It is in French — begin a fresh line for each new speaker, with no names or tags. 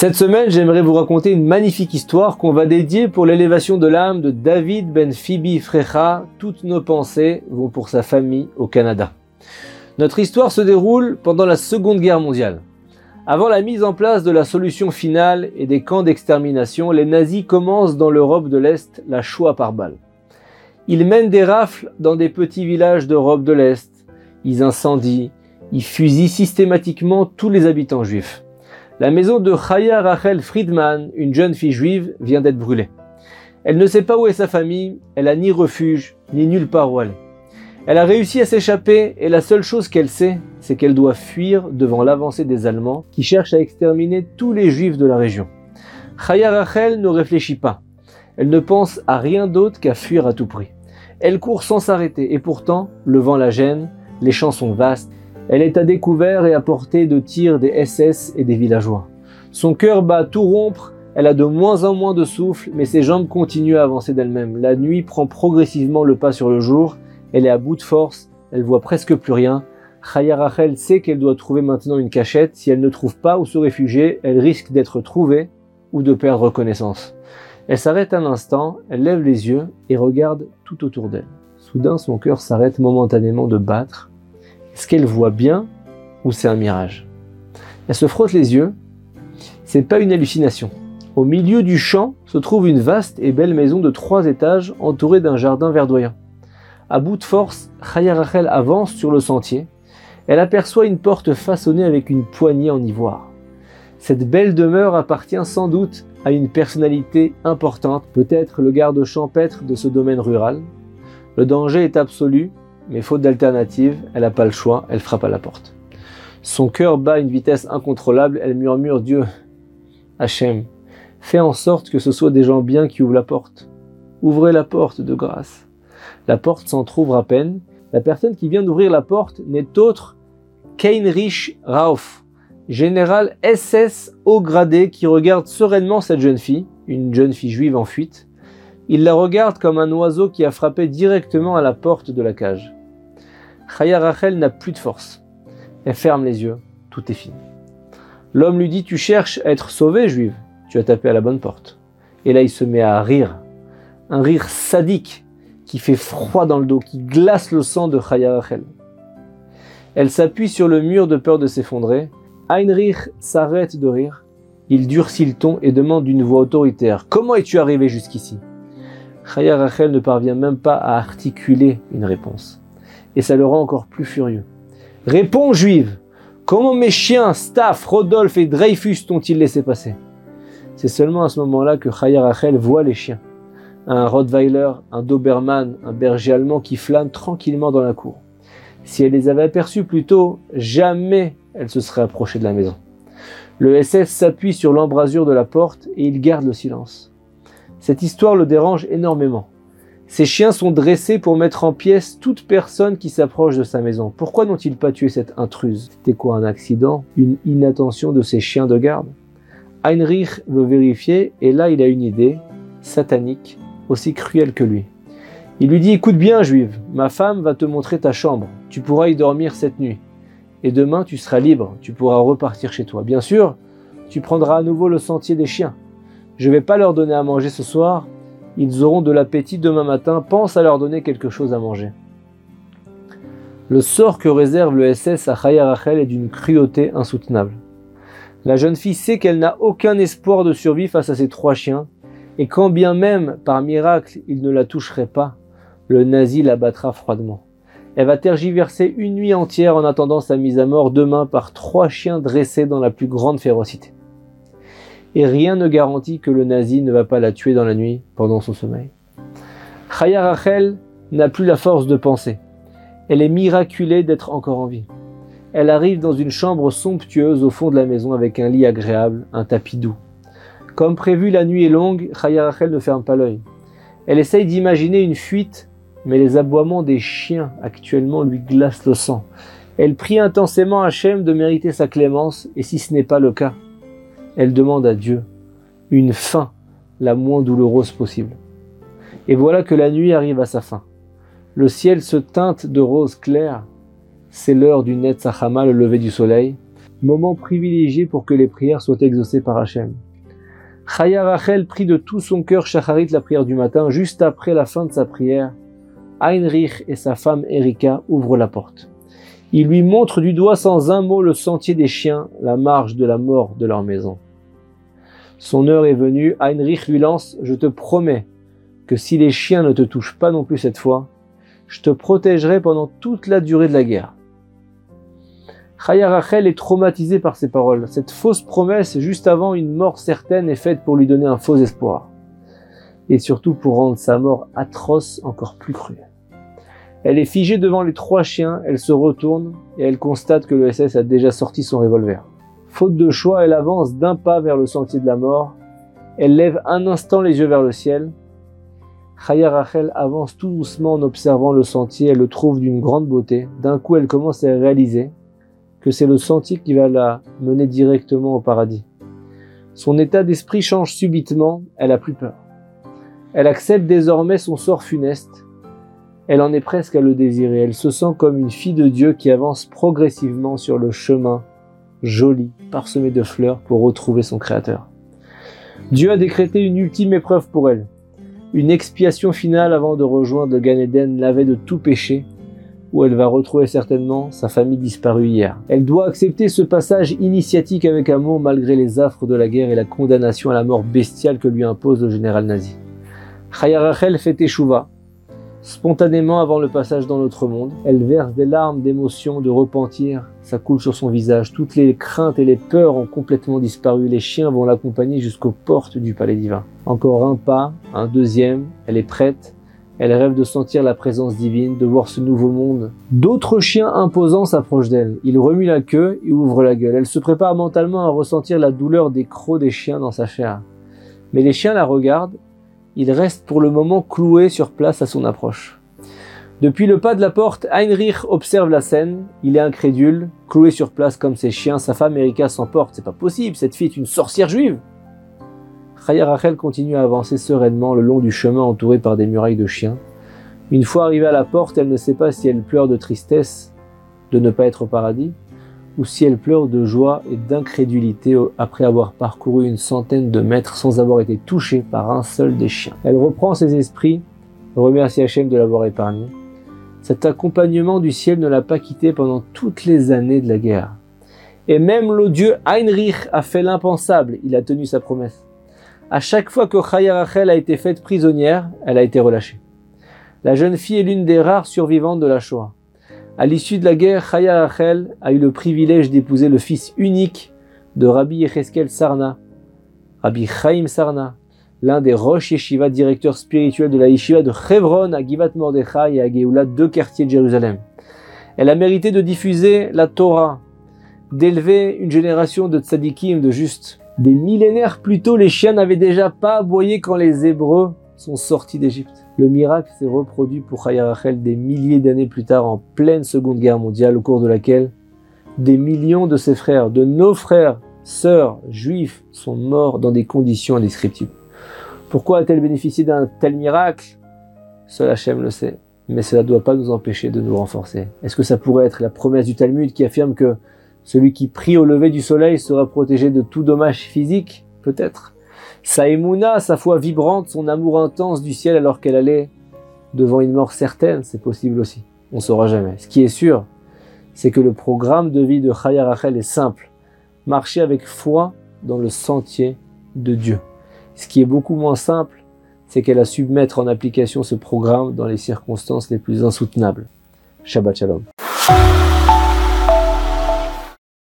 Cette semaine, j'aimerais vous raconter une magnifique histoire qu'on va dédier pour l'élévation de l'âme de David Ben Phoebe Frecha. Toutes nos pensées vont pour sa famille au Canada. Notre histoire se déroule pendant la Seconde Guerre mondiale. Avant la mise en place de la solution finale et des camps d'extermination, les nazis commencent dans l'Europe de l'Est la Shoah par balle. Ils mènent des rafles dans des petits villages d'Europe de l'Est. Ils incendient, ils fusillent systématiquement tous les habitants juifs. La maison de Chaya Rachel Friedman, une jeune fille juive, vient d'être brûlée. Elle ne sait pas où est sa famille, elle a ni refuge, ni nulle part où aller. Elle a réussi à s'échapper et la seule chose qu'elle sait, c'est qu'elle doit fuir devant l'avancée des Allemands qui cherchent à exterminer tous les juifs de la région. Chaya Rachel ne réfléchit pas. Elle ne pense à rien d'autre qu'à fuir à tout prix. Elle court sans s'arrêter et pourtant, le vent la gêne, les champs sont vastes, elle est à découvert et à portée de tir des SS et des villageois. Son cœur bat tout rompre, elle a de moins en moins de souffle, mais ses jambes continuent à avancer d'elles-mêmes. La nuit prend progressivement le pas sur le jour, elle est à bout de force, elle voit presque plus rien. Chaya Rachel sait qu'elle doit trouver maintenant une cachette. Si elle ne trouve pas où se réfugier, elle risque d'être trouvée ou de perdre connaissance. Elle s'arrête un instant, elle lève les yeux et regarde tout autour d'elle. Soudain, son cœur s'arrête momentanément de battre. Est-ce qu'elle voit bien ou c'est un mirage Elle se frotte les yeux. C'est pas une hallucination. Au milieu du champ se trouve une vaste et belle maison de trois étages entourée d'un jardin verdoyant. À bout de force, Chaya Rachel avance sur le sentier. Elle aperçoit une porte façonnée avec une poignée en ivoire. Cette belle demeure appartient sans doute à une personnalité importante, peut-être le garde champêtre de ce domaine rural. Le danger est absolu, mais faute d'alternative, elle n'a pas le choix, elle frappe à la porte. Son cœur bat à une vitesse incontrôlable, elle murmure Dieu, Hachem, fais en sorte que ce soit des gens bien qui ouvrent la porte. Ouvrez la porte de grâce. La porte s'entr'ouvre à peine. La personne qui vient d'ouvrir la porte n'est autre qu'Heinrich Rauf, général SS haut gradé qui regarde sereinement cette jeune fille, une jeune fille juive en fuite. Il la regarde comme un oiseau qui a frappé directement à la porte de la cage. Chaya Rachel n'a plus de force. Elle ferme les yeux, tout est fini. L'homme lui dit Tu cherches à être sauvée, juive Tu as tapé à la bonne porte. Et là, il se met à rire. Un rire sadique qui fait froid dans le dos, qui glace le sang de Chaya Rachel. Elle s'appuie sur le mur de peur de s'effondrer. Heinrich s'arrête de rire. Il durcit le ton et demande d'une voix autoritaire Comment es-tu arrivé jusqu'ici? Chaya Rachel ne parvient même pas à articuler une réponse. Et ça le rend encore plus furieux. Réponds, juive Comment mes chiens, Staff, Rodolphe et Dreyfus t'ont-ils laissé passer? C'est seulement à ce moment-là que Chaya Rachel voit les chiens. Un Rottweiler, un Doberman, un berger allemand qui flâne tranquillement dans la cour. Si elle les avait aperçus plus tôt, jamais elle se serait approchée de la maison. Le SS s'appuie sur l'embrasure de la porte et il garde le silence. Cette histoire le dérange énormément. Ces chiens sont dressés pour mettre en pièces toute personne qui s'approche de sa maison. Pourquoi n'ont-ils pas tué cette intruse? C'était quoi un accident? Une inattention de ces chiens de garde? Heinrich veut vérifier et là il a une idée, satanique, aussi cruelle que lui. Il lui dit Écoute bien, juive, ma femme va te montrer ta chambre. Tu pourras y dormir cette nuit. Et demain, tu seras libre. Tu pourras repartir chez toi. Bien sûr, tu prendras à nouveau le sentier des chiens. Je ne vais pas leur donner à manger ce soir. Ils auront de l'appétit demain matin. Pense à leur donner quelque chose à manger. Le sort que réserve le SS à Chaya Rachel est d'une cruauté insoutenable. La jeune fille sait qu'elle n'a aucun espoir de survie face à ces trois chiens, et quand bien même, par miracle, il ne la toucherait pas, le nazi l'abattra froidement. Elle va tergiverser une nuit entière en attendant sa mise à mort demain par trois chiens dressés dans la plus grande férocité. Et rien ne garantit que le nazi ne va pas la tuer dans la nuit pendant son sommeil. Chaya Rachel n'a plus la force de penser. Elle est miraculée d'être encore en vie. Elle arrive dans une chambre somptueuse au fond de la maison avec un lit agréable, un tapis doux. Comme prévu, la nuit est longue, Chaya Rachel ne ferme pas l'œil. Elle essaye d'imaginer une fuite mais les aboiements des chiens actuellement lui glacent le sang. Elle prie intensément Hachem de mériter sa clémence, et si ce n'est pas le cas, elle demande à Dieu une fin la moins douloureuse possible. Et voilà que la nuit arrive à sa fin. Le ciel se teinte de rose clair. C'est l'heure du Netzachama, le lever du soleil. moment privilégié pour que les prières soient exaucées par Hachem. Chaya Rachel prit de tout son cœur Shacharit la prière du matin, juste après la fin de sa prière. Heinrich et sa femme Erika ouvrent la porte. Ils lui montrent du doigt sans un mot le sentier des chiens, la marge de la mort de leur maison. Son heure est venue, Heinrich lui lance Je te promets que si les chiens ne te touchent pas non plus cette fois, je te protégerai pendant toute la durée de la guerre. Chaya Rachel est traumatisée par ces paroles. Cette fausse promesse, juste avant une mort certaine, est faite pour lui donner un faux espoir. Et surtout pour rendre sa mort atroce encore plus crue. Elle est figée devant les trois chiens, elle se retourne et elle constate que le SS a déjà sorti son revolver. Faute de choix, elle avance d'un pas vers le sentier de la mort. Elle lève un instant les yeux vers le ciel. Chaya Rachel avance tout doucement en observant le sentier. Elle le trouve d'une grande beauté. D'un coup, elle commence à réaliser que c'est le sentier qui va la mener directement au paradis. Son état d'esprit change subitement. Elle a plus peur. Elle accepte désormais son sort funeste. Elle en est presque à le désirer. Elle se sent comme une fille de Dieu qui avance progressivement sur le chemin joli, parsemé de fleurs pour retrouver son Créateur. Dieu a décrété une ultime épreuve pour elle, une expiation finale avant de rejoindre le Gan Eden lavé de tout péché, où elle va retrouver certainement sa famille disparue hier. Elle doit accepter ce passage initiatique avec amour malgré les affres de la guerre et la condamnation à la mort bestiale que lui impose le général nazi. Chaya Rachel fait échouva, Spontanément avant le passage dans notre monde, elle verse des larmes d'émotion, de repentir, ça coule sur son visage, toutes les craintes et les peurs ont complètement disparu, les chiens vont l'accompagner jusqu'aux portes du palais divin. Encore un pas, un deuxième, elle est prête, elle rêve de sentir la présence divine, de voir ce nouveau monde. D'autres chiens imposants s'approchent d'elle. Ils remuent la queue et ouvrent la gueule. Elle se prépare mentalement à ressentir la douleur des crocs des chiens dans sa chair. Mais les chiens la regardent il reste pour le moment cloué sur place à son approche. Depuis le pas de la porte, Heinrich observe la scène, il est incrédule, cloué sur place comme ses chiens, sa femme Erika s'emporte, c'est pas possible, cette fille est une sorcière juive. Chaya Rachel continue à avancer sereinement le long du chemin entouré par des murailles de chiens. Une fois arrivée à la porte, elle ne sait pas si elle pleure de tristesse de ne pas être au paradis, ou si elle pleure de joie et d'incrédulité après avoir parcouru une centaine de mètres sans avoir été touchée par un seul des chiens. Elle reprend ses esprits, remercie Hachem de l'avoir épargnée. Cet accompagnement du ciel ne l'a pas quittée pendant toutes les années de la guerre. Et même l'odieux Heinrich a fait l'impensable, il a tenu sa promesse. À chaque fois que Chaya Rachel a été faite prisonnière, elle a été relâchée. La jeune fille est l'une des rares survivantes de la Shoah. À l'issue de la guerre, Chaya Rachel a eu le privilège d'épouser le fils unique de Rabbi Yecheskel Sarna, Rabbi Chaim Sarna, l'un des Rosh Yeshiva, directeurs spirituels de la Yeshiva de Hebron à Givat Mordechai et à Geoula, deux quartiers de Jérusalem. Elle a mérité de diffuser la Torah, d'élever une génération de tzadikim, de justes. Des millénaires plus tôt, les chiens n'avaient déjà pas aboyé quand les Hébreux sont sortis d'Égypte. Le miracle s'est reproduit pour Chaya Rachel des milliers d'années plus tard en pleine Seconde Guerre mondiale au cours de laquelle des millions de ses frères, de nos frères, sœurs juifs sont morts dans des conditions indescriptibles. Pourquoi a-t-elle bénéficié d'un tel miracle? Seul Hachem le sait, mais cela ne doit pas nous empêcher de nous renforcer. Est-ce que ça pourrait être la promesse du Talmud qui affirme que celui qui prie au lever du soleil sera protégé de tout dommage physique? Peut-être. Sa émouna, sa foi vibrante, son amour intense du ciel alors qu'elle allait devant une mort certaine, c'est possible aussi. On ne saura jamais. Ce qui est sûr, c'est que le programme de vie de Chaya Rachel est simple. Marcher avec foi dans le sentier de Dieu. Ce qui est beaucoup moins simple, c'est qu'elle a su mettre en application ce programme dans les circonstances les plus insoutenables. Shabbat Shalom.